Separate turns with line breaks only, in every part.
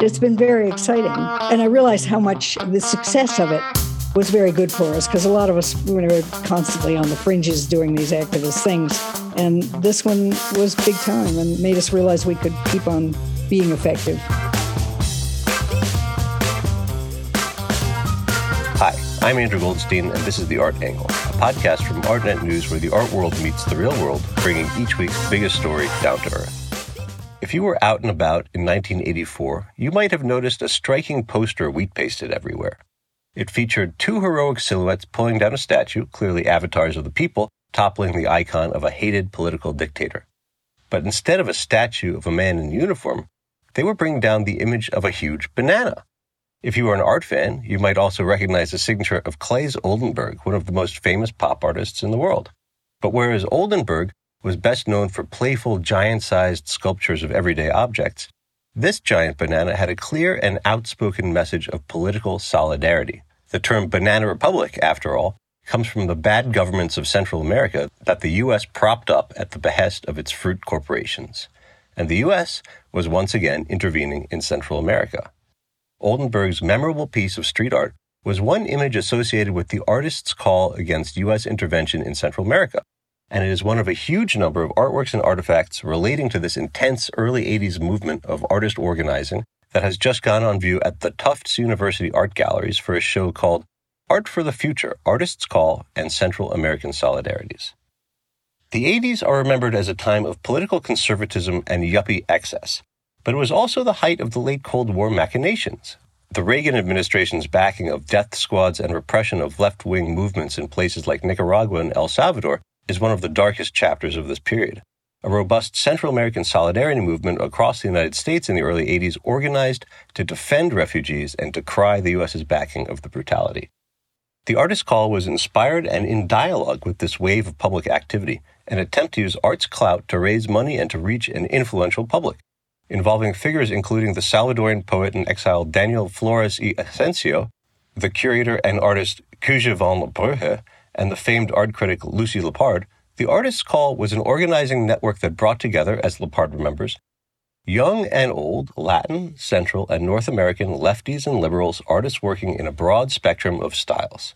It's been very exciting. And I realized how much the success of it was very good for us because a lot of us were constantly on the fringes doing these activist things. And this one was big time and made us realize we could keep on being effective.
Hi, I'm Andrew Goldstein, and this is The Art Angle, a podcast from ArtNet News where the art world meets the real world, bringing each week's biggest story down to earth. If you were out and about in 1984, you might have noticed a striking poster wheat pasted everywhere. It featured two heroic silhouettes pulling down a statue, clearly avatars of the people, toppling the icon of a hated political dictator. But instead of a statue of a man in uniform, they were bringing down the image of a huge banana. If you are an art fan, you might also recognize the signature of Claes Oldenburg, one of the most famous pop artists in the world. But whereas Oldenburg was best known for playful, giant sized sculptures of everyday objects, this giant banana had a clear and outspoken message of political solidarity. The term Banana Republic, after all, comes from the bad governments of Central America that the U.S. propped up at the behest of its fruit corporations. And the U.S. was once again intervening in Central America. Oldenburg's memorable piece of street art was one image associated with the artist's call against U.S. intervention in Central America, and it is one of a huge number of artworks and artifacts relating to this intense early 80s movement of artist organizing that has just gone on view at the Tufts University Art Galleries for a show called Art for the Future Artists' Call and Central American Solidarities. The 80s are remembered as a time of political conservatism and yuppie excess, but it was also the height of the late Cold War machinations. The Reagan administration's backing of death squads and repression of left wing movements in places like Nicaragua and El Salvador is one of the darkest chapters of this period. A robust Central American solidarity movement across the United States in the early 80s organized to defend refugees and decry the U.S.'s backing of the brutality. The artist's call was inspired and in dialogue with this wave of public activity, an attempt to use art's clout to raise money and to reach an influential public, involving figures including the Salvadorian poet and exile Daniel Flores y Asensio, the curator and artist Coosje van and the famed art critic Lucy Lippard, the Artist's Call was an organizing network that brought together, as Lippard remembers, young and old, Latin, Central, and North American lefties and liberals, artists working in a broad spectrum of styles.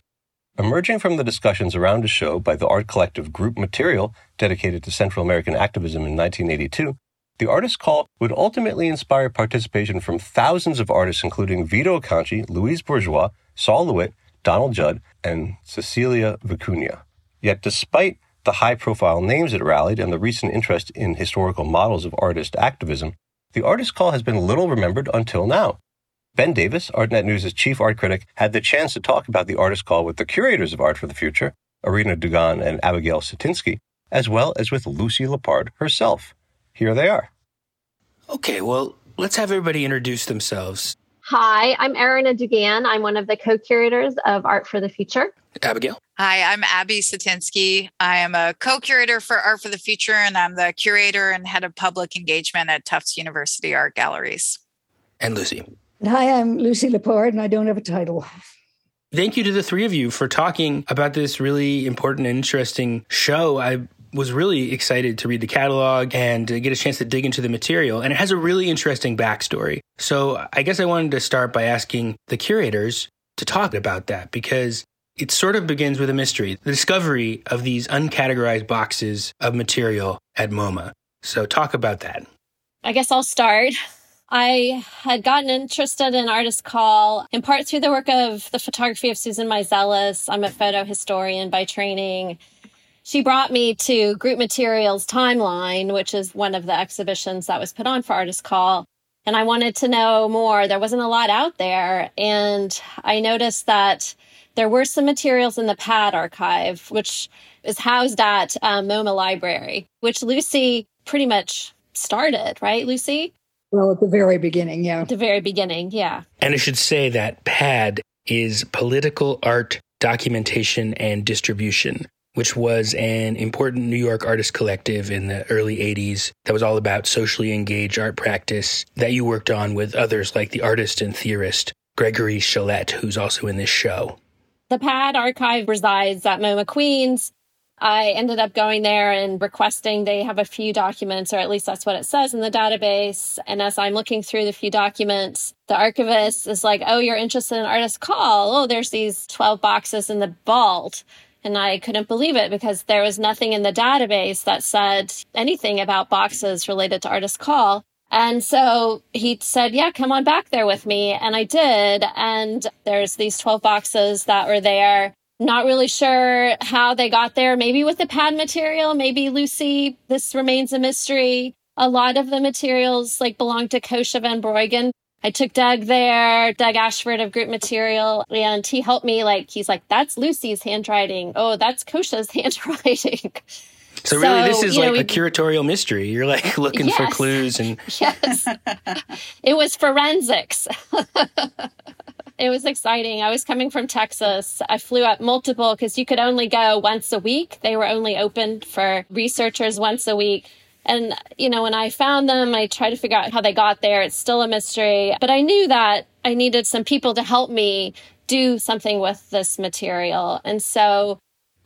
Emerging from the discussions around a show by the art collective Group Material, dedicated to Central American activism in 1982, the Artist's Call would ultimately inspire participation from thousands of artists, including Vito Acconci, Louise Bourgeois, Sol LeWitt, Donald Judd, and Cecilia Vicuña. Yet, despite the high profile names it rallied and the recent interest in historical models of artist activism, the artist Call has been little remembered until now. Ben Davis, ArtNet News' chief art critic, had the chance to talk about the artist Call with the curators of Art for the Future, Erina Duganne and Abigail Satinsky, as well as with Lucy Lippard herself. Here they are.
Okay, well, let's have everybody introduce themselves.
Hi, I'm Erina Duganne. I'm one of the co curators of Art for the Future.
Abigail.
Hi, I'm Abby Satinsky. I am a co curator for Art for the Future, and I'm the curator and head of public engagement at Tufts University Art Galleries.
And Lucy.
Hi, I'm Lucy Lippard, and I don't have a title.
Thank you to the three of you for talking about this really important and interesting show. I was really excited to read the catalog and get a chance to dig into the material. And it has a really interesting backstory. So I guess I wanted to start by asking the curators to talk about that because it sort of begins with a mystery the discovery of these uncategorized boxes of material at MoMA. So talk about that.
I guess I'll start. I had gotten interested in Artist Call in part through the work of the photography of Susan Meiselas. I'm a photo historian by training she brought me to Group Materials Timeline, which is one of the exhibitions that was put on for Artist Call. And I wanted to know more. There wasn't a lot out there. And I noticed that there were some materials in the PAD archive, which is housed at um, MoMA Library, which Lucy pretty much started, right, Lucy?
Well, at the very beginning, yeah.
At the very beginning, yeah.
And I should say that PAD is Political Art Documentation and Distribution which was an important New York artist collective in the early 80s that was all about socially engaged art practice that you worked on with others like the artist and theorist Gregory Sholette, who's also in this show.
The PAD archive resides at MoMA Queens. I ended up going there and requesting they have a few documents, or at least that's what it says in the database. And as I'm looking through the few documents, the archivist is like, Oh, you're interested in artist call. Oh, there's these 12 boxes in the vault. And I couldn't believe it because there was nothing in the database that said anything about boxes related to artist call. And so he said, Yeah, come on back there with me. And I did. And there's these 12 boxes that were there. Not really sure how they got there. Maybe with the pad material, maybe Lucy. This remains a mystery. A lot of the materials like belong to Coosje van Bruggen. I took Doug there, Doug Ashford of Group Material, and he helped me. Like, he's like, that's Lucy's handwriting. Oh, that's Coosje's handwriting.
So, so really, this is like know, a curatorial mystery. You're like looking yes, for clues and
yes, it was forensics. it was exciting. I was coming from Texas. I flew up multiple because you could only go once a week. They were only open for researchers once a week. And, you know, when I found them, I tried to figure out how they got there. It's still a mystery, but I knew that I needed some people to help me do something with this material. And so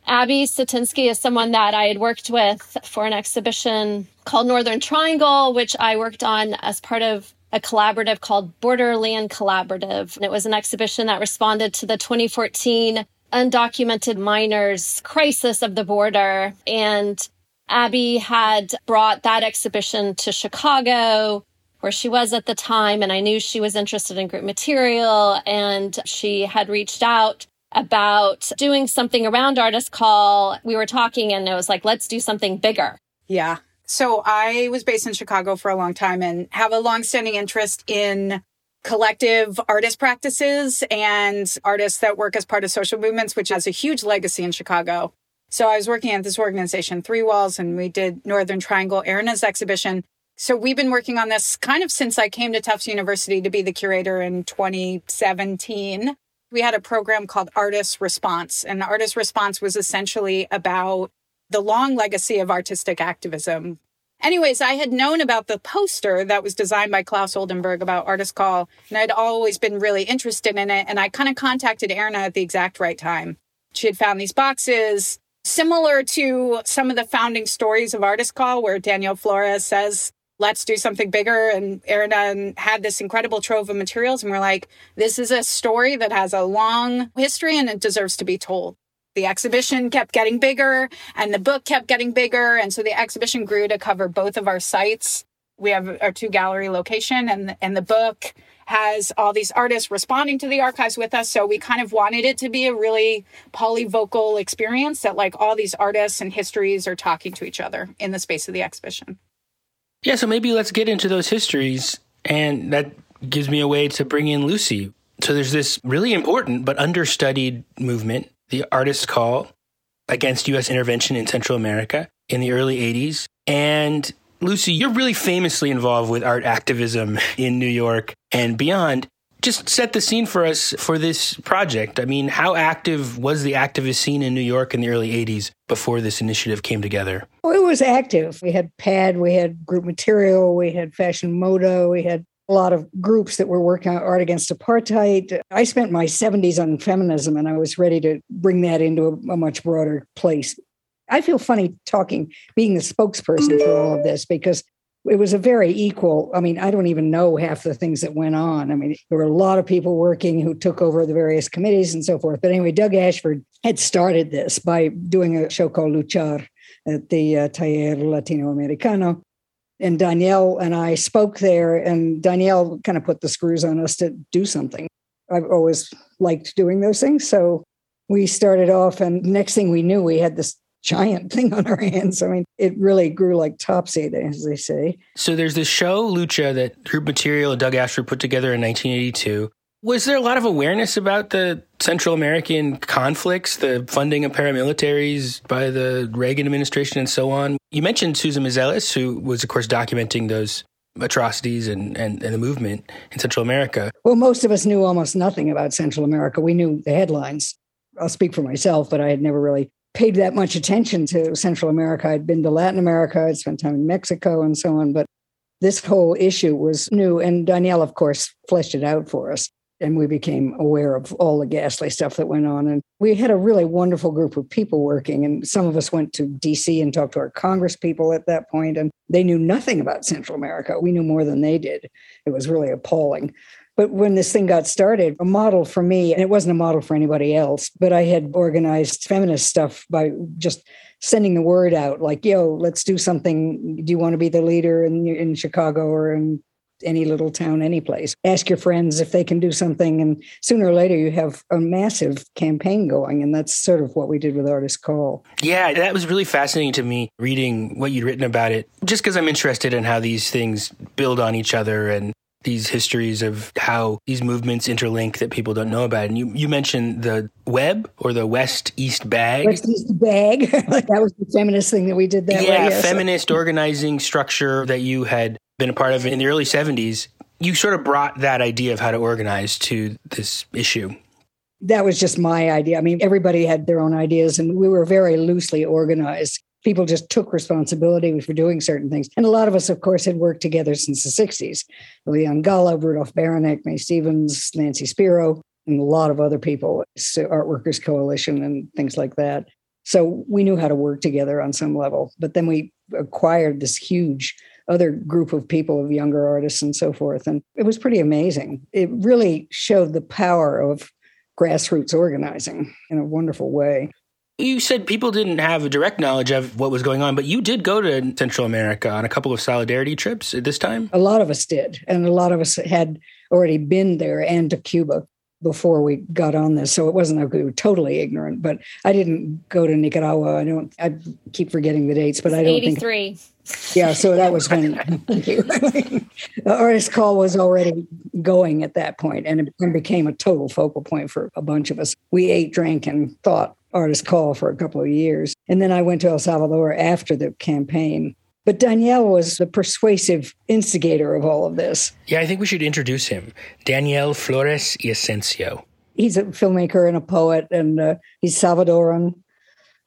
Abby Satinsky is someone that I had worked with for an exhibition called Northern Triangle, which I worked on as part of a collaborative called Borderland Collaborative. And it was an exhibition that responded to the 2014 undocumented minors crisis of the border. And Abby had brought that exhibition to Chicago where she was at the time. And I knew she was interested in group material and she had reached out about doing something around artist call. We were talking and it was like, let's do something bigger.
Yeah. So I was based in Chicago for a long time and have a long-standing interest in collective artist practices and artists that work as part of social movements, which has a huge legacy in Chicago. So I was working at this organization, Three Walls, and we did Northern Triangle Erna's exhibition. So we've been working on this kind of since I came to Tufts University to be the curator in 2017 we had a program called Artist Response. And Artist Response was essentially about the long legacy of artistic activism. Anyways, I had known about the poster that was designed by Claes Oldenburg about Artist Call, and I'd always been really interested in it. And I kind of contacted Erna at the exact right time. She had found these boxes similar to some of the founding stories of Artist Call, where Daniel Flores says let's do something bigger. And Erna had this incredible trove of materials. And we're like, this is a story that has a long history and it deserves to be told. The exhibition kept getting bigger and the book kept getting bigger. And so the exhibition grew to cover both of our sites. We have our two gallery location and, and the book has all these artists responding to the archives with us. So we kind of wanted it to be a really polyvocal experience that like all these artists and histories are talking to each other in the space of the exhibition.
Yeah, so maybe let's get into those histories. And that gives me a way to bring in Lucy. So there's this really important but understudied movement, the artists Call against U.S. intervention in Central America in the early 80s. And Lucy, you're really famously involved with art activism in New York and beyond just set the scene for us for this project. I mean, how active was the activist scene in New York in the early 80s before this initiative came together?
Well, it was active. We had PAD, we had group material, we had Fashion Moda, we had a lot of groups that were working on art against apartheid. I spent my 70s on feminism and I was ready to bring that into a, a much broader place. I feel funny talking, being the spokesperson for all of this because it was a very equal. I mean, I don't even know half the things that went on. I mean, there were a lot of people working who took over the various committees and so forth. But anyway, Doug Ashford had started this by doing a show called Luchar at the uh, Taller Latinoamericano. And Danielle and I spoke there, and Danielle kind of put the screws on us to do something. I've always liked doing those things. So we started off, and next thing we knew, we had this giant thing on our hands. I mean, it really grew like Topsy, as they say.
So there's this show, Lucha, that Group Material and Doug Ashford put together in 1982. Was there a lot of awareness about the Central American conflicts, the funding of paramilitaries by the Reagan administration and so on? You mentioned Susan Meiselas, who was, of course, documenting those atrocities and, and, and, the movement in Central America.
Well, most of us knew almost nothing about Central America. We knew the headlines. I'll speak for myself, but I had never really paid that much attention to Central America. I'd been to Latin America, I'd spent time in Mexico and so on, but this whole issue was new. And Danielle, of course, fleshed it out for us. and we became aware of all the ghastly stuff that went on. And we had a really wonderful group of people working. And some of us went to DC and talked to our Congress people at that point, and they knew nothing about Central America. We knew more than they did. It was really appalling. But when this thing got started, a model for me, and it wasn't a model for anybody else, but I had organized feminist stuff by just sending the word out like, yo, let's do something. Do you want to be the leader in, in Chicago or in any little town, any place. Ask your friends if they can do something. And sooner or later, you have a massive campaign going. And that's sort of what we did with Artist Call.
Yeah, that was really fascinating to me reading what you'd written about it, just because I'm interested in how these things build on each other and these histories of how these movements interlink that people don't know about. And you, you mentioned the web or the West East bag.
West East bag. that was the feminist thing that we did that
yeah,
way.
Yeah, feminist organizing structure that you had been a part of in the early 70s, you sort of brought that idea of how to organize to this issue.
That was just my idea. I mean, everybody had their own ideas, and we were very loosely organized. People just took responsibility for doing certain things. And a lot of us, of course, had worked together since the 60s. Leon Golub, Rudolf Baranik, May Stevens, Nancy Spero, and a lot of other people, Art Workers Coalition, and things like that. So we knew how to work together on some level. But then we acquired this huge other group of people, of younger artists and so forth. And it was pretty amazing. It really showed the power of grassroots organizing in a wonderful way.
You said people didn't have a direct knowledge of what was going on, but you did go to Central America on a couple of solidarity trips at this time?
A lot of us did. And a lot of us had already been there and to Cuba before we got on this. So it wasn't like we were totally ignorant, but I didn't go to Nicaragua. I don't, I keep forgetting the dates, but I don't
83.
think. Yeah. So that was when the artist call was already going at that point and it became a total focal point for a bunch of us. We ate, drank, and thought artist call for a couple of years. And then I went to El Salvador after the campaign but Daniel was the persuasive instigator of all of this.
Yeah, I think we should introduce him. Daniel Flores y Asensio.
He's a filmmaker and a poet, and uh, he's Salvadoran.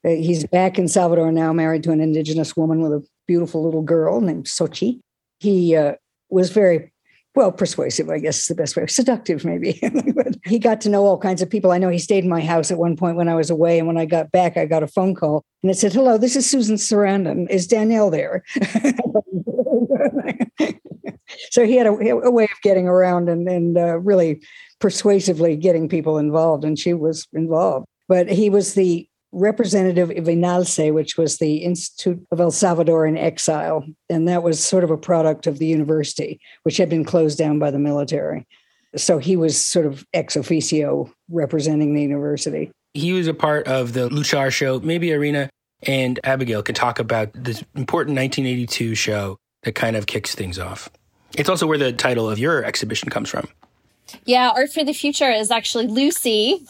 Uh, he's back in Salvador now, married to an indigenous woman with a beautiful little girl named Sochi. He uh, was very well, persuasive, I guess is the best way, seductive maybe. he got to know all kinds of people. I know he stayed in my house at one point when I was away. And when I got back, I got a phone call and it said, Hello, this is Susan Sarandon. Is Danielle there? so he had a, a, way of getting around and, and uh, really persuasively getting people involved. And she was involved. But he was the representative of INALCE, which was the Institute of El Salvador in Exile. And that was sort of a product of the university, which had been closed down by the military. So he was sort of ex officio representing the university.
He was a part of the Luchar show. Maybe Erina and Abigail could talk about this important 1982 show that kind of kicks things off. It's also where the title of your exhibition comes from.
Yeah, Art for the Future is actually Lucy,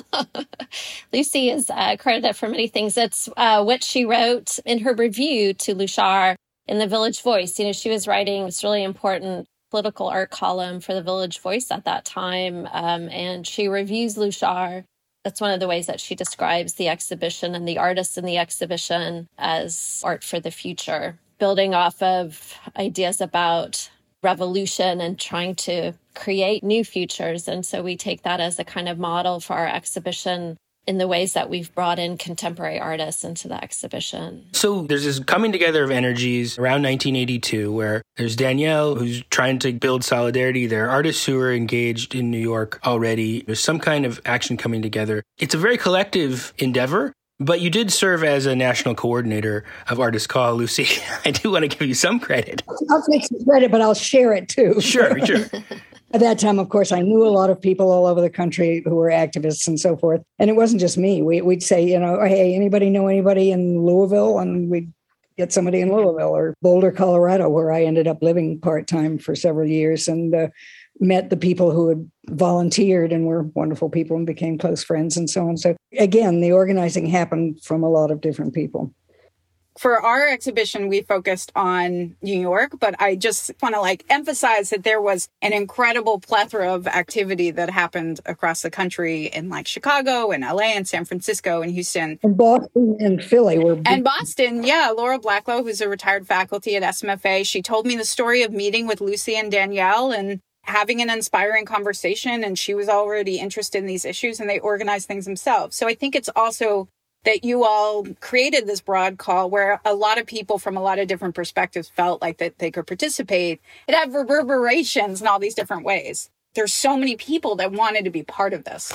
Lucy is uh, credited for many things. That's uh, what she wrote in her review to Luchar in the Village Voice. You know, she was writing this really important political art column for the Village Voice at that time, um, and she reviews Luchar. That's one of the ways that she describes the exhibition and the artists in the exhibition as art for the future, building off of ideas about revolution and trying to create new futures. And so we take that as a kind of model for our exhibition in the ways that we've brought in contemporary artists into the exhibition.
So there's this coming together of energies around 1982 where there's Danielle who's trying to build solidarity. There are artists who are engaged in New York already. There's some kind of action coming together. It's a very collective endeavor. But you did serve as a national coordinator of Artist Call, Lucy. I do want to give you some credit.
I'll take some credit, but I'll share it too.
Sure, sure.
At that time, of course, I knew a lot of people all over the country who were activists and so forth. And it wasn't just me. We, would say, you know, hey, anybody know anybody in Louisville? And we'd get somebody in Louisville or Boulder, Colorado, where I ended up living part time for several years and uh, met the people who had volunteered and were wonderful people and became close friends and so on. So, again, the organizing happened from a lot of different people
for our exhibition, we focused on New York, but I just want to like emphasize that there was an incredible plethora of activity that happened across the country in like Chicago and LA and San Francisco and Houston.
And Boston and Philly were.
And Boston, yeah. Laura Blacklow, who's a retired faculty at SMFA, she told me the story of meeting with Lucy and Danielle and having an inspiring conversation and she was already interested in these issues and they organized things themselves. So I think it's also that you all created this broad call where a lot of people from a lot of different perspectives felt like that they could participate. It had reverberations in all these different ways. There's so many people that wanted to be part of this.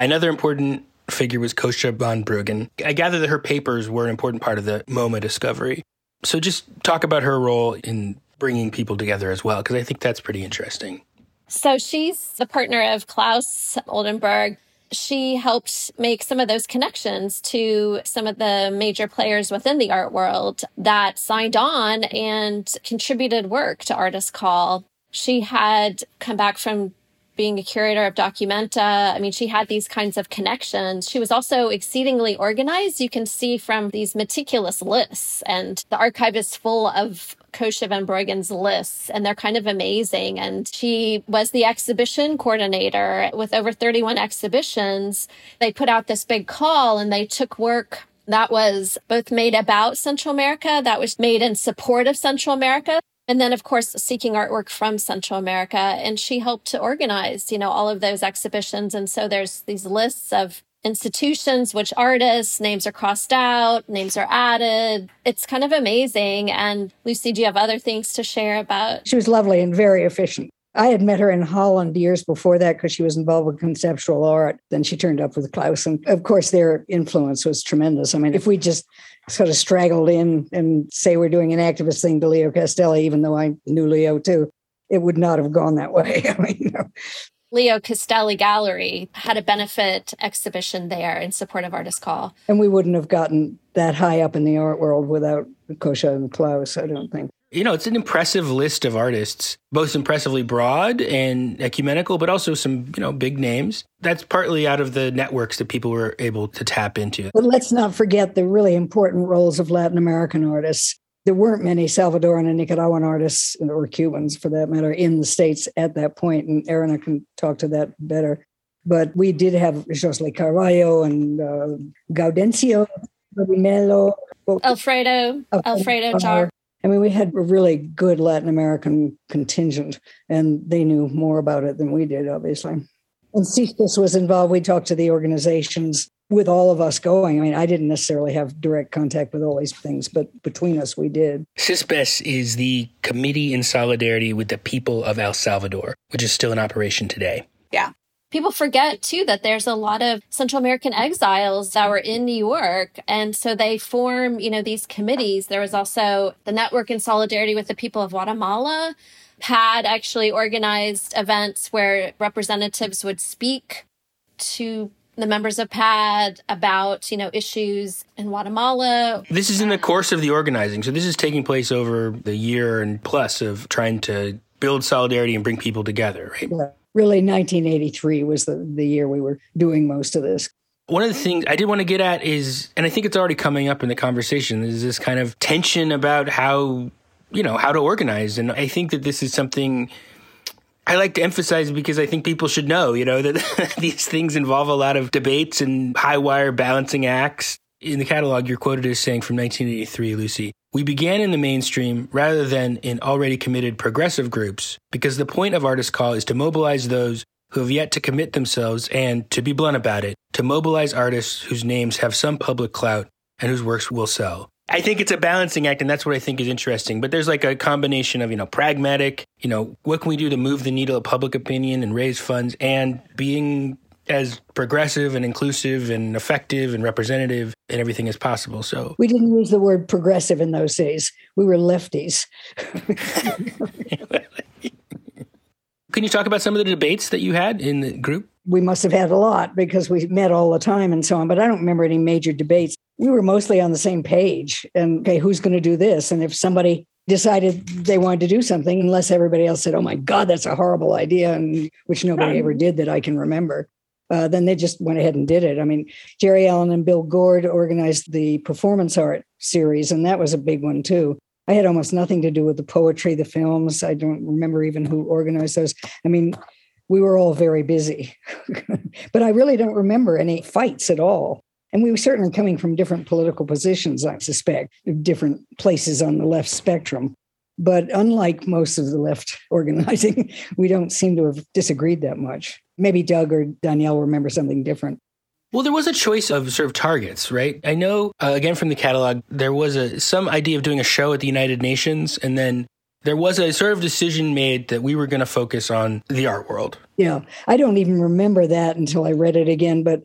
Another important figure was Coosje van Bruggen. I gather that her papers were an important part of the MoMA discovery. So just talk about her role in bringing people together as well, because I think that's pretty interesting.
So she's the partner of Claes Oldenburg. She helped make some of those connections to some of the major players within the art world that signed on and contributed work to Artist Call. She had come back from being a curator of Documenta. I mean, she had these kinds of connections. She was also exceedingly organized. You can see from these meticulous lists, and the archive is full of Coosje van Bruggen's lists, and they're kind of amazing. And she was the exhibition coordinator with over 31 exhibitions. They put out this big call and they took work that was both made about Central America, that was made in support of Central America. And then, of course, seeking artwork from Central America. And she helped to organize, you know, all of those exhibitions. And so there's these lists of institutions, which artists, names are crossed out, names are added. It's kind of amazing. And Lucy, do you have other things to share about?
She was lovely and very efficient. I had met her in Holland years before that because she was involved with conceptual art. Then she turned up with Claes. And of course, their influence was tremendous. I mean, if we just sort of straggled in and say we're doing an activist thing to Leo Castelli, even though I knew Leo too, it would not have gone that way. I mean, you know.
Leo Castelli Gallery had a benefit exhibition there in support of Artist Call.
And we wouldn't have gotten that high up in the art world without Coosje and Claes, I don't think
you know, it's an impressive list of artists, both impressively broad and ecumenical, but also some, you know, big names. That's partly out of the networks that people were able to tap into.
But let's not forget the really important roles of Latin American artists. There weren't many Salvadoran and Nicaraguan artists, or Cubans for that matter, in the States at that point, and Erina can talk to that better. But we did have José Carvalho and uh, Gaudencio Melo.
Alfredo, Alfredo, Jaar.
I mean, we had a really good Latin American contingent, and they knew more about it than we did, obviously. And CISPES was involved. We talked to the organizations with all of us going. I mean, I didn't necessarily have direct contact with all these things, but between us, we did.
CISPES is the Committee in Solidarity with the People of El Salvador, which is still in operation today.
Yeah
people forget too that there's a lot of Central American exiles that were in New York. And so they form, you know, these committees. There was also the Network in Solidarity with the People of Guatemala had actually organized events where representatives would speak to the members of PAD about, you know, issues in Guatemala.
This is in the course of the organizing. So this is taking place over the year and plus of trying to build solidarity and bring people together, right?
Yeah really 1983 was the, the year we were doing most of this.
One of the things I did want to get at is, and I think it's already coming up in the conversation, is this kind of tension about how, you know, how to organize. And I think that this is something I like to emphasize because I think people should know, you know, that these things involve a lot of debates and high wire balancing acts. In the catalog, you're quoted as saying from 1983, Lucy, we began in the mainstream rather than in already committed progressive groups because the point of Artist Call is to mobilize those who have yet to commit themselves and, to be blunt about it, to mobilize artists whose names have some public clout and whose works will sell. I think it's a balancing act, and that's what I think is interesting. But there's like a combination of, you know, pragmatic, you know, what can we do to move the needle of public opinion and raise funds, and being as progressive and inclusive and effective and representative and everything as possible. So
we didn't use the word progressive in those days. We were lefties.
Can you talk about some of the debates that you had in the group?
We must have had a lot because we met all the time and so on, but I don't remember any major debates. We were mostly on the same page and okay, who's going to do this? And if somebody decided they wanted to do something, unless everybody else said, "Oh my God, that's a horrible idea," and which nobody ever did that I can remember uh, then they just went ahead and did it. I mean, Jerri Allyn and Bill Gordh organized the performance art series, and that was a big one too. I had almost nothing to do with the poetry, the films. I don't remember even who organized those. I mean, we were all very busy, but I really don't remember any fights at all. And we were certainly coming from different political positions, I suspect, different places on the left spectrum. But unlike most of the left organizing, we don't seem to have disagreed that much. Maybe Doug or Danielle remember something different.
Well, there was a choice of sort of targets, right? I know, uh, again, from the catalog, there was a some idea of doing a show at the United Nations, and then there was a sort of decision made that we were going to focus on the art world.
Yeah, I don't even remember that until I read it again, but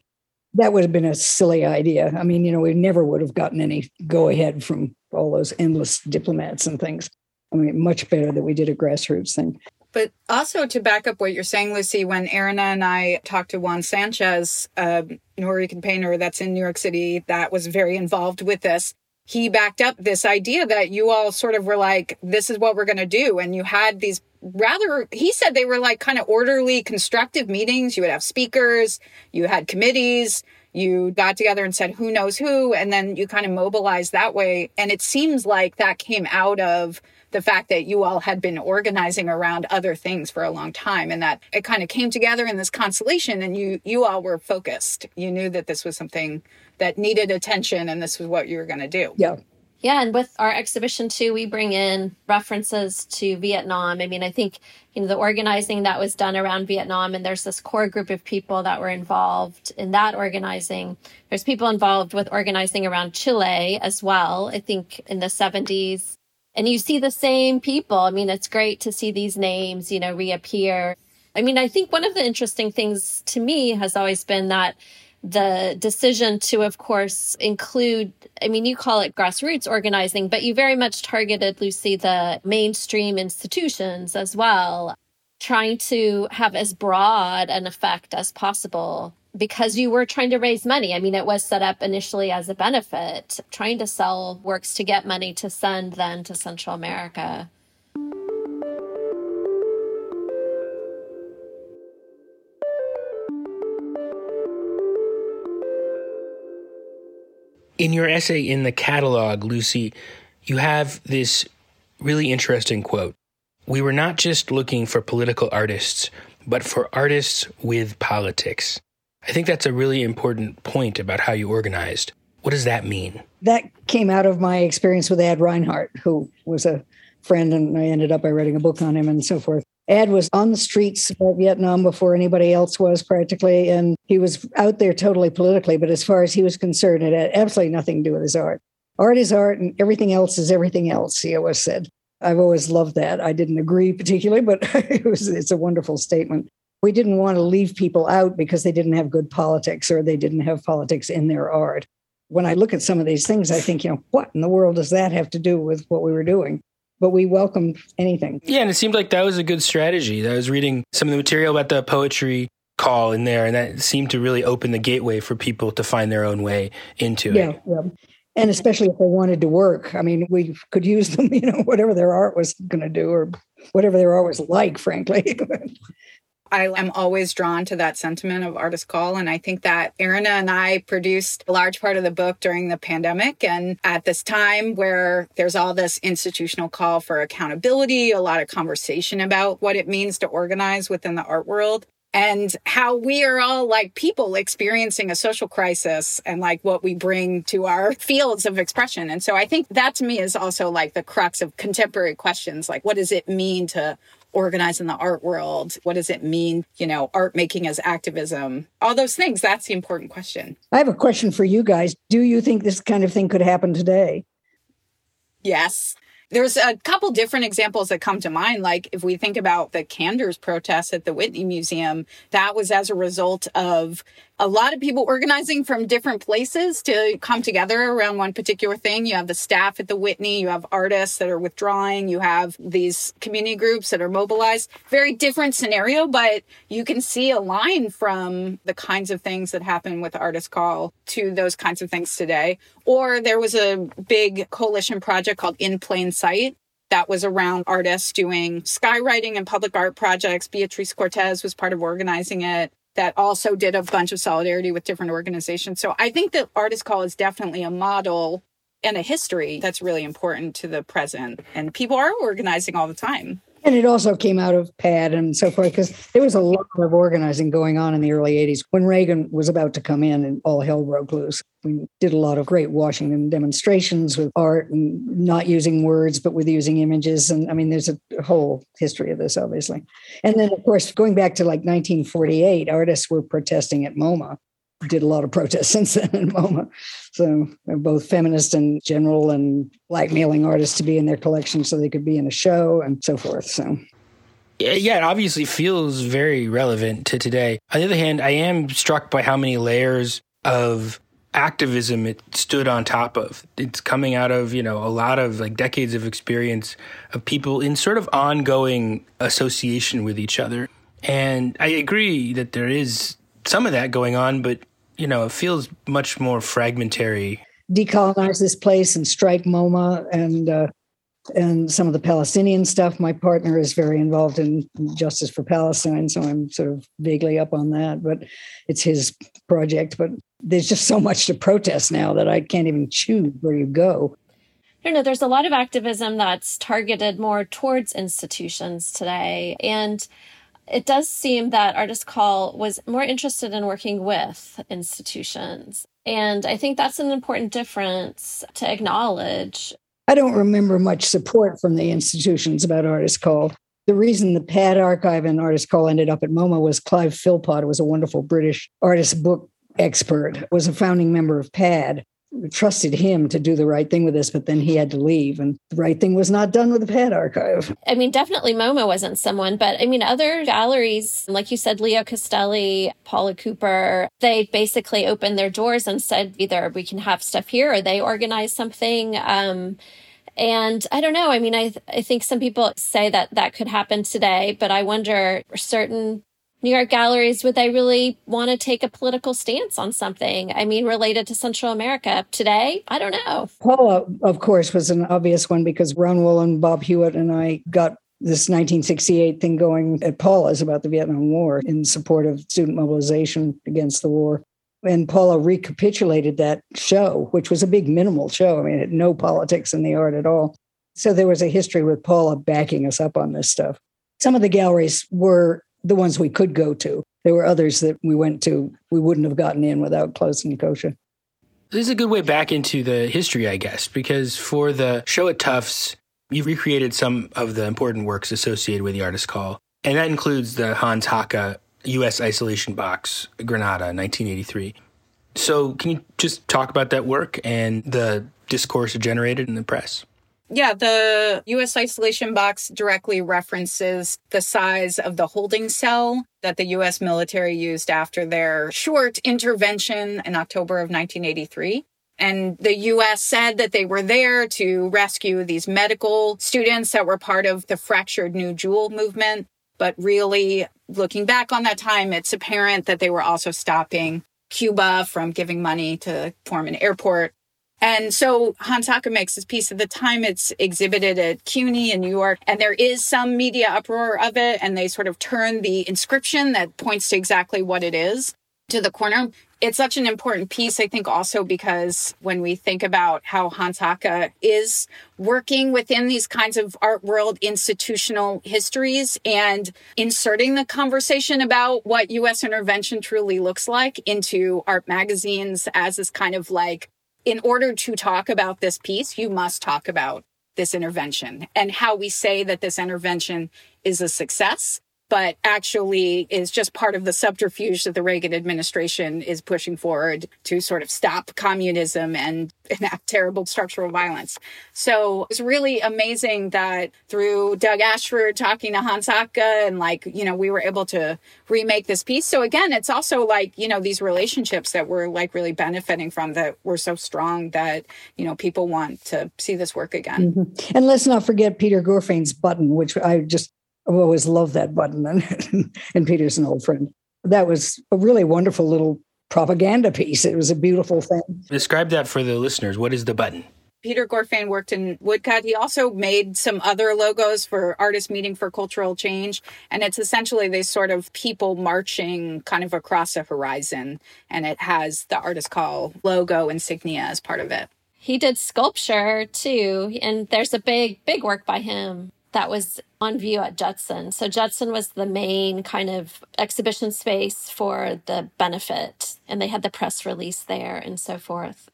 that would have been a silly idea. I mean, you know, we never would have gotten any go ahead from all those endless diplomats and things. I mean, much better that we did a grassroots thing.
But also to back up what you're saying, Lucy, when Erina and I talked to Juan Sanchez, um, a Nuyorican painter that's in New York City that was very involved with this, he backed up this idea that you all sort of were like, this is what we're going to do. And you had these rather, he said they were like kind of orderly, constructive meetings. You would have speakers, you had committees, you got together and said, who knows who? And then you kind of mobilized that way. And it seems like that came out of the fact that you all had been organizing around other things for a long time and that it kind of came together in this constellation and you you all were focused you knew that this was something that needed attention and this was what you were going to do
yeah
yeah, and with our exhibition too, we bring in references to Vietnam. I mean, I think you know the organizing that was done around Vietnam, and there's this core group of people that were involved in that organizing. There's people involved with organizing around Chile as well. I think in the 70s, and you see the same people. I mean, it's great to see these names, you know, reappear. I mean, I think one of the interesting things to me has always been that the decision to, of course, include, I mean, you call it grassroots organizing, but you very much targeted, Lucy, the mainstream institutions as well, trying to have as broad an effect as possible because you were trying to raise money. I mean, it was set up initially as a benefit, trying to sell works to get money to send then to Central America.
In your essay in the catalog, Lucy, you have this really interesting quote. We were not just looking for political artists, but for artists with politics. I think that's a really important point about how you organized. What does that mean?
That came out of my experience with Ad Reinhardt, who was a friend, and I ended up by writing a book on him and so forth. Ad was on the streets of Vietnam before anybody else was practically, and he was out there totally politically. But as far as he was concerned, it had absolutely nothing to do with his art. Art is art, and everything else is everything else, he always said. I've always loved that. I didn't agree particularly, but it was, it's a wonderful statement we didn't want to leave people out because they didn't have good politics or they didn't have politics in their art. When I look at some of these things, I think, you know, what in the world does that have to do with what we were doing? But we welcomed anything.
Yeah, and it seemed like that was a good strategy. I was reading some of the material about the poetry call in there, and that seemed to really open the gateway for people to find their own way into
yeah, it. Yeah, and especially if they wanted to work. I mean, we could use them, you know, whatever their art was going to do or whatever their art was like, frankly.
I am always drawn to that sentiment of artist call. And I think that Erina and I produced a large part of the book during the pandemic. And at this time where there's all this institutional call for accountability, a lot of conversation about what it means to organize within the art world and how we are all like people experiencing a social crisis and like what we bring to our fields of expression. And so I think that to me is also like the crux of contemporary questions. Like, what does it mean to organize in the art world? What does it mean, you know, art making as activism? All those things. That's the important question.
I have a question for you guys. Do you think this kind of thing could happen today?
Yes. There's a couple different examples that come to mind. Like if we think about the Kanders protest at the Whitney Museum, that was as a result of a lot of people organizing from different places to come together around one particular thing. You have the staff at the Whitney, you have artists that are withdrawing, you have these community groups that are mobilized. Very different scenario, but you can see a line from the kinds of things that happen with Artist Call to those kinds of things today. Or there was a big coalition project called In Plain Sight that was around artists doing skywriting and public art projects. Beatriz Cortez was part of organizing it that also did a bunch of solidarity with different organizations. So I think that Artist Call is definitely a model and a history that's really important to the present. And people are organizing all the time.
And it also came out of PAD and so forth because there was a lot of organizing going on in the early 80s when Reagan was about to come in and all hell broke loose. We did a lot of great Washington demonstrations with art and not using words, but with using images. And I mean, there's a whole history of this, obviously. And then, of course, going back to like 1948, artists were protesting at MoMA did a lot of protests since then in MoMA. So both feminist and general and blackmailing artists to be in their collection so they could be in a show and so forth. So
yeah, it obviously feels very relevant to today. On the other hand, I am struck by how many layers of activism it stood on top of. It's coming out of, you know, a lot of like decades of experience of people in sort of ongoing association with each other. And I agree that there is some of that going on, but you know, it feels much more fragmentary.
Decolonize this place and strike MoMA and uh, and some of the Palestinian stuff. My partner is very involved in Justice for Palestine, so I'm sort of vaguely up on that. But it's his project. But there's just so much to protest now that I can't even choose where you go.
I don't know. There's a lot of activism that's targeted more towards institutions today, and it does seem that Artist Call was more interested in working with institutions. And I think that's an important difference to acknowledge.
I don't remember much support from the institutions about Artist Call. The reason the PAD archive and Artist Call ended up at MoMA was Clive Phillpot, was a wonderful British artist book expert, was a founding member of PAD trusted him to do the right thing with this, but then he had to leave, and the right thing was not done with the PAD archive.
I mean, definitely MoMA wasn't someone, but I mean, other galleries, like you said, Leo Castelli, Paula Cooper, they basically opened their doors and said either we can have stuff here or they organize something. Um, and I don't know. I mean, I, I think some people say that that could happen today, but I wonder certain New York galleries, would they really want to take a political stance on something? I mean, related to Central America today? I don't know.
Paula, uh, of course, was an obvious one because Ron Wolin and Bob Huot and I got this 1968 thing going at Paula's about the Vietnam War in support of student mobilization against the war. And Paula recapitulated that show, which was a big minimal show. I mean, it had no politics in the art at all. So there was a history with Paula backing us up on this stuff. Some of the galleries were the ones we could go to. There were others that we went to, we wouldn't have gotten in without Claes and Coosje.
This is a good way back into the history, I guess, because for the show at Tufts, you've recreated some of the important works associated with the Artist Call. And that includes the Hans Haacke U.S. Isolation Box, Grenada, 1983. So, can you just talk about that work and the discourse it generated in the press?
Yeah, the US isolation box directly references the size of the holding cell that the US military used after their short intervention in October of 1983. And the US said that they were there to rescue these medical students that were part of the fractured New Jewel movement. But really, looking back on that time, it's apparent that they were also stopping Cuba from giving money to form an airport and so Hans Haacke makes this piece at the time it's exhibited at CUNY in New York, and there is some media uproar of it, and they sort of turn the inscription that points to exactly what it is to the corner. It's such an important piece, I think, also because when we think about how Hans Haacke is working within these kinds of art world institutional histories and inserting the conversation about what US intervention truly looks like into art magazines as this kind of like in order to talk about this piece, you must talk about this intervention. And how we say that this intervention is a success but actually is just part of the subterfuge that the Reagan administration is pushing forward to sort of stop communism and enact terrible structural violence. So it's really amazing that through Doug Ashford talking to Hans Haacke and like, you know, we were able to remake this piece. So again, it's also like, you know, these relationships that we're like really benefiting from that were so strong that, you know, people want to see this work again.
Mm-hmm. And let's not forget Peter Gourfain's button, which I just I've always loved that button, and, and Peter's an old friend. That was a really wonderful little propaganda piece. It was a beautiful thing.
Describe that for the listeners. What is the button?
Peter Gourfain worked in woodcut. He also made some other logos for Artist Meeting for Cultural Change. And it's essentially these sort of people marching kind of across a horizon. And it has the Artist Call logo insignia as part of it.
He did sculpture too. And there's a big, big work by him that was on view at Judson. So Judson was the main kind of exhibition space for the benefit, and they had the press release there and so forth.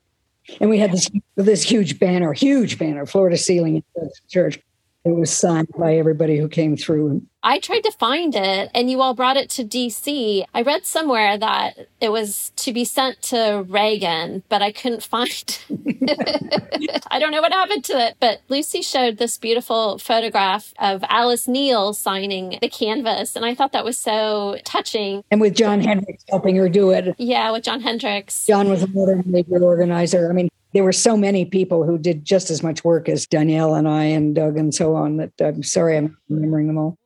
And we had this this huge banner, huge banner, floor to ceiling in church. It was signed by everybody who came through.
I tried to find it and you all brought it to DC. I read somewhere that it was to be sent to Reagan, but I couldn't find it. I don't know what happened to it, but Lucy showed this beautiful photograph of Alice Neel signing the canvas. And I thought that was so touching.
And with John Hendricks helping her do it.
Yeah, with John Hendricks.
John was another major organizer. I mean, there were so many people who did just as much work as Danielle and I and Doug and so on that I'm sorry I'm remembering them all.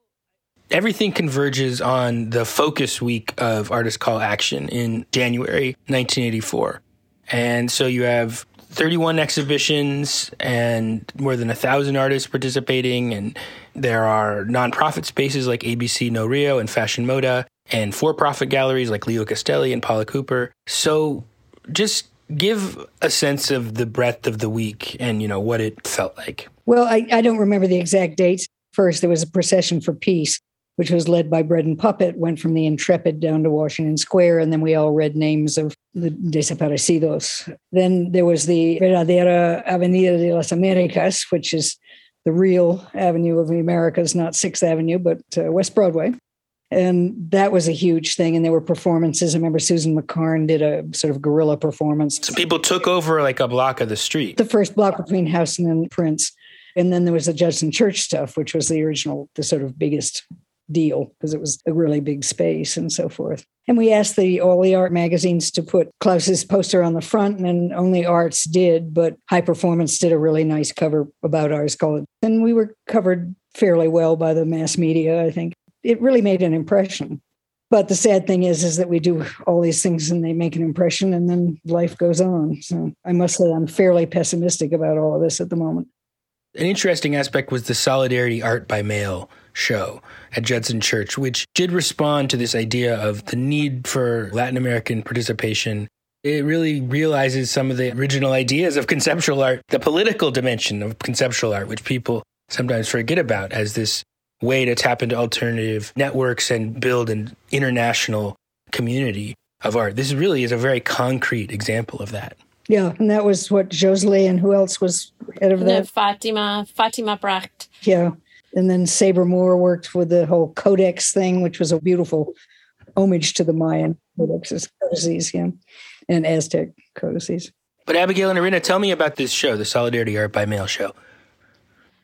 Everything converges on the focus week of Artist Call Action in January 1984. And so you have 31 exhibitions and more than a thousand artists participating. And there are nonprofit spaces like ABC No Rio and Fashion Moda and for profit galleries like Leo Castelli and Paula Cooper. So just give a sense of the breadth of the week and you know what it felt like?
Well I, I don't remember the exact dates. First there was a procession for peace which was led by bread and puppet went from the intrepid down to washington square and then we all read names of the desaparecidos. Then there was the verdadera avenida de las americas which is the real avenue of the americas not sixth avenue but uh, west broadway and that was a huge thing and there were performances. I remember susan mccarn did a sort of guerrilla performance.
So people took over like a block of the street.
The first block between houston and prince. And then there was the judson church stuff which was the original the sort of biggest deal because it was a really big space and so forth. And we asked the all the art magazines to put Claes's poster on the front and only arts did but high performance did a really nice cover about ours called and we were covered fairly well by the mass media i think it really made an impression. But the sad thing is, is that we do all these things and they make an impression, and then life goes on. So I must say, I'm fairly pessimistic about all of this at the moment.
An interesting aspect was the Solidarity Art by Mail show at Judson Church, which did respond to this idea of the need for Latin American participation. It really realizes some of the original ideas of conceptual art, the political dimension of conceptual art, which people sometimes forget about as this way to tap into alternative networks and build an international community of art. This really is a very concrete example of that.
Yeah, and that was what Josely and who else was head of that?
Fatima, Fatima Bercht.
Yeah. And then Sabra Moore worked with the whole Codex thing, which was a beautiful homage to the Mayan codexes, codices, yeah, and Aztec codices.
But Abigail and Erina, tell me about this show, the Solidarity Art by Mail show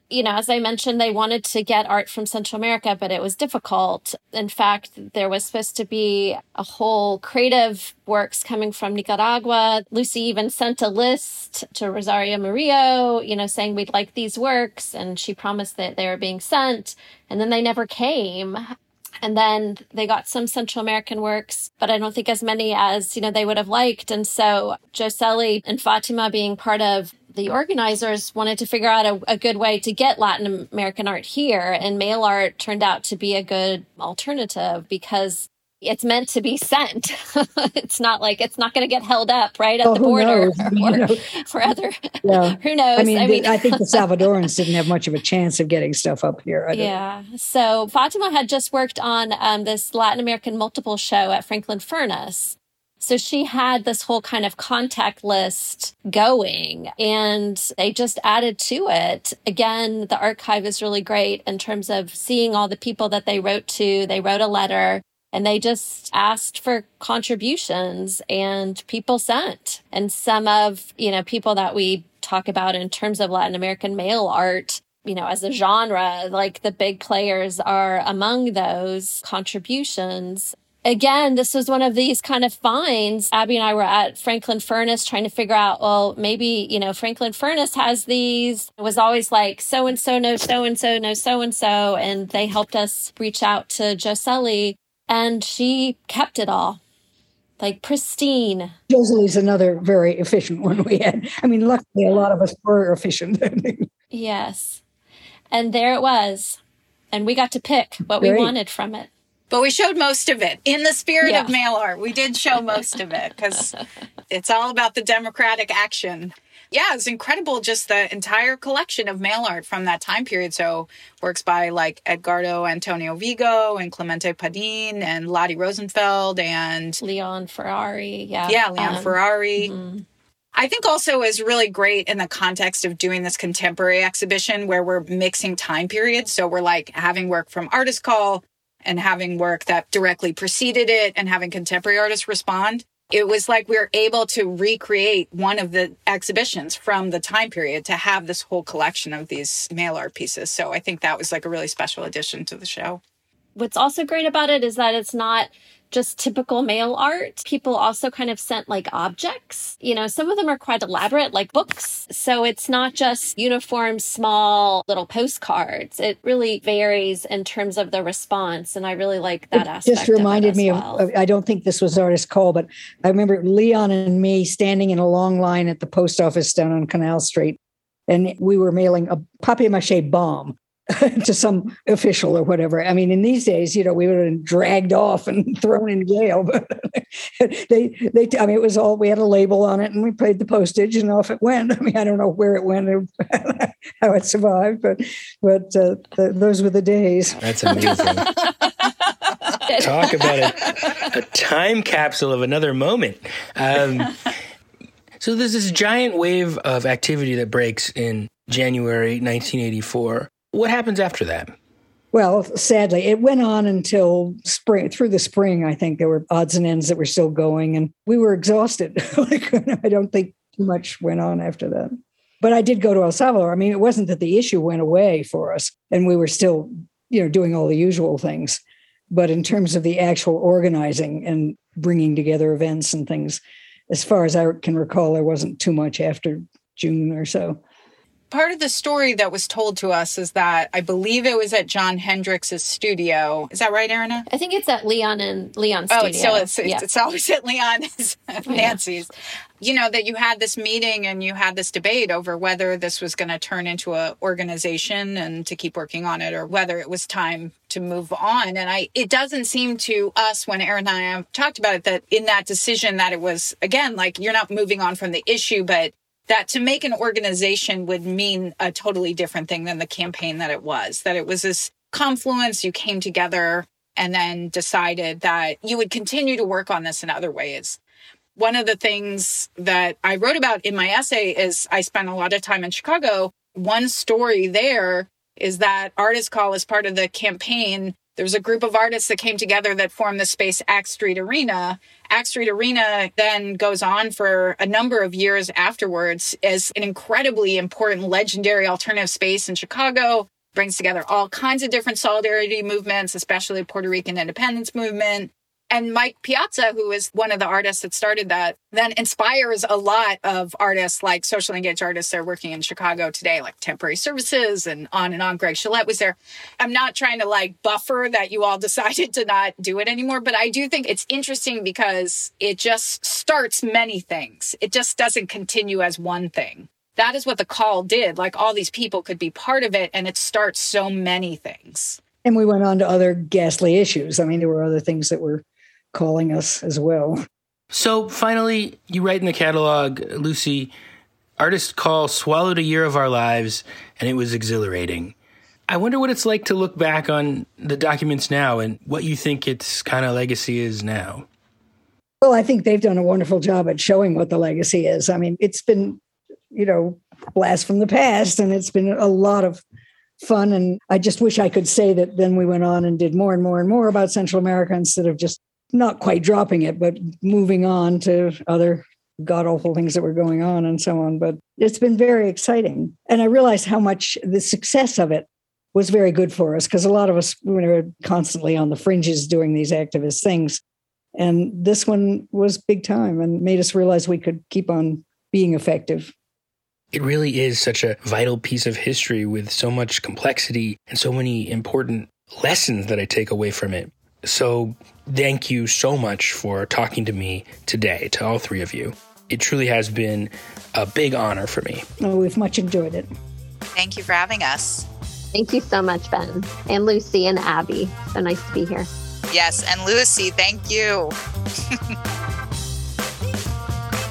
you know, as I mentioned, they wanted to get art from Central America, but it was difficult. In fact, there was supposed to be a whole creative works coming from Nicaragua. Lucy even sent a list to Rosario Murillo, you know, saying we'd like these works, and she promised that they were being sent, and then they never came. And then they got some Central American works, but I don't think as many as, you know, they would have liked. And so Josely and Fatima being part of the organizers wanted to figure out a, a, good way to get Latin American art here, and mail art turned out to be a good alternative because it's meant to be sent. it's not like it's not going to get held up right at oh, the border or, for other. Yeah. who knows?
I mean, I, mean, I think the Salvadorans didn't have much of a chance of getting stuff up here.
Yeah. So Fatima had just worked on um, this Latin American multiple show at Franklin Furnace so she had this whole kind of contact list going and they just added to it. Again, the archive is really great in terms of seeing all the people that they wrote to. They wrote a letter and they just asked for contributions and people sent. And some of, you know, people that we talk about in terms of Latin American mail art you know, as a genre, like the big players are among those contributions again, this was one of these kind of finds. Abby and I were at Franklin Furnace trying to figure out, well, maybe, you know, Franklin Furnace has these. It was always like so and so no so and so knows so and so. And they helped us reach out to Josely and she kept it all. Like pristine.
Josely's another very efficient one we had. I mean, luckily, a lot of us were efficient.
yes. And there it was. And we got to pick what Great. we wanted from it.
But we showed most of it in the spirit yeah. of mail art. We did show most of it because it's all about the democratic action. yeah, it's incredible. Just the entire collection of mail art from that time period. So works by like Edgardo Antonio Vigo and Clemente Padin and Lotty Rosenfeld and
Leon Ferrari. Yeah.
Yeah, Leon um, Ferrari. Mm-hmm. I think also is really great in the context of doing this contemporary exhibition where we're mixing time periods. So we're like having work from Artist Call and having work that directly preceded it and having contemporary artists respond. It was like we were able to recreate one of the exhibitions from the time period to have this whole collection of these mail art pieces. So I think that was like a really special addition to the show.
What's also great about it is that it's not just typical mail art. People also kind of sent like objects. You know, some of them are quite elaborate, like books. So it's not just uniform, small little postcards. It really varies in terms of the response. And I really like that it aspect.
Just reminded
of
me
well.
of, I don't think this was artist call, but I remember Leon and me standing in a long line at the post office down on Canal Street. And we were mailing a papier mache bomb to some official or whatever. I mean, in these days, you know, we would have been dragged off and thrown in jail. But they, they, I mean, it was all we had a label on it, and we paid the postage, and off it went. I mean, I don't know where it went or how it survived, but but uh, the, those were the days.
That's amazing. Talk about a, a, time capsule of another moment. Um, so there's this giant wave of activity that breaks in January 1984 what happens after that?
Well, sadly, it went on until spring. Through the spring, I think there were odds and ends that were still going, and we were exhausted. like, I don't think too much went on after that. But I did go to El Salvador. I mean, it wasn't that the issue went away for us, and we were still, you know, doing all the usual things. But in terms of the actual organizing and bringing together events and things, as far as I can recall, there wasn't too much after June or so
part of the story that was told to us is that I believe it was at Jon Hendricks's studio. Is that right, Erina?
I think it's at Leon and Leon's
oh,
studio.
Oh, it's, yeah. it's always at Leon's, Nancy's. Yeah. You know, that you had this meeting and you had this debate over whether this was going to turn into an organization and to keep working on it or whether it was time to move on. And I, it doesn't seem to us when Aaron and I have talked about it that in that decision that it was, again, like you're not moving on from the issue, but that to make an organization would mean a totally different thing than the campaign that it was, that it was this confluence, you came together and then decided that you would continue to work on this in other ways. One of the things that I wrote about in my essay is I spent a lot of time in Chicago. One story there is that Artist Call, as part of the campaign, there was a group of artists that came together that formed the space Axe Street Arena. Axe Street Arena then goes on for a number of years afterwards as an incredibly important, legendary alternative space in Chicago. Brings together all kinds of different solidarity movements, especially Puerto Rican independence movement. And Mike Piazza, who is one of the artists that started that, then inspires a lot of artists like socially engaged artists that are working in Chicago today, like temporary services and on and on. Greg Sholette was there. I'm not trying to like buffer that you all decided to not do it anymore, but I do think it's interesting because it just starts many things. It just doesn't continue as one thing. That is what the call did. Like all these people could be part of it and it starts so many things.
And we went on to other ghastly issues. I mean, there were other things that were calling us as well.
So finally, you write in the catalog, Lucy, artist call swallowed a year of our lives and it was exhilarating. I wonder what it's like to look back on the documents now and what you think its kind of legacy is now.
Well, I think they've done a wonderful job at showing what the legacy is. I mean, it's been, you know, blast from the past and it's been a lot of fun. And I just wish I could say that then we went on and did more and more and more about Central America instead of just not quite dropping it, but moving on to other god awful things that were going on and so on. But it's been very exciting. And I realized how much the success of it was very good for us because a lot of us we were constantly on the fringes doing these activist things. And this one was big time and made us realize we could keep on being effective.
It really is such a vital piece of history with so much complexity and so many important lessons that I take away from it. So, thank you so much for talking to me today, to all three of you. It truly has been a big honor for me.
Oh, we've much enjoyed it.
Thank you for having us.
Thank you so much, Ben, and Lucy and Abby. So nice to be here.
Yes, and Lucy, thank you.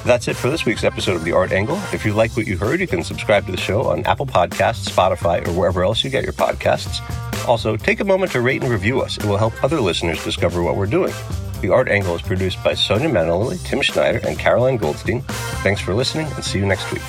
That's it for this week's episode of The Art Angle. If you like what you heard, you can subscribe to the show on Apple Podcasts, Spotify, or wherever else you get your podcasts. Also, take a moment to rate and review us. It will help other listeners discover what we're doing. The Art Angle is produced by Sonia Manalili, Tim Schneider, and Caroline Goldstein. Thanks for listening, and see you next week.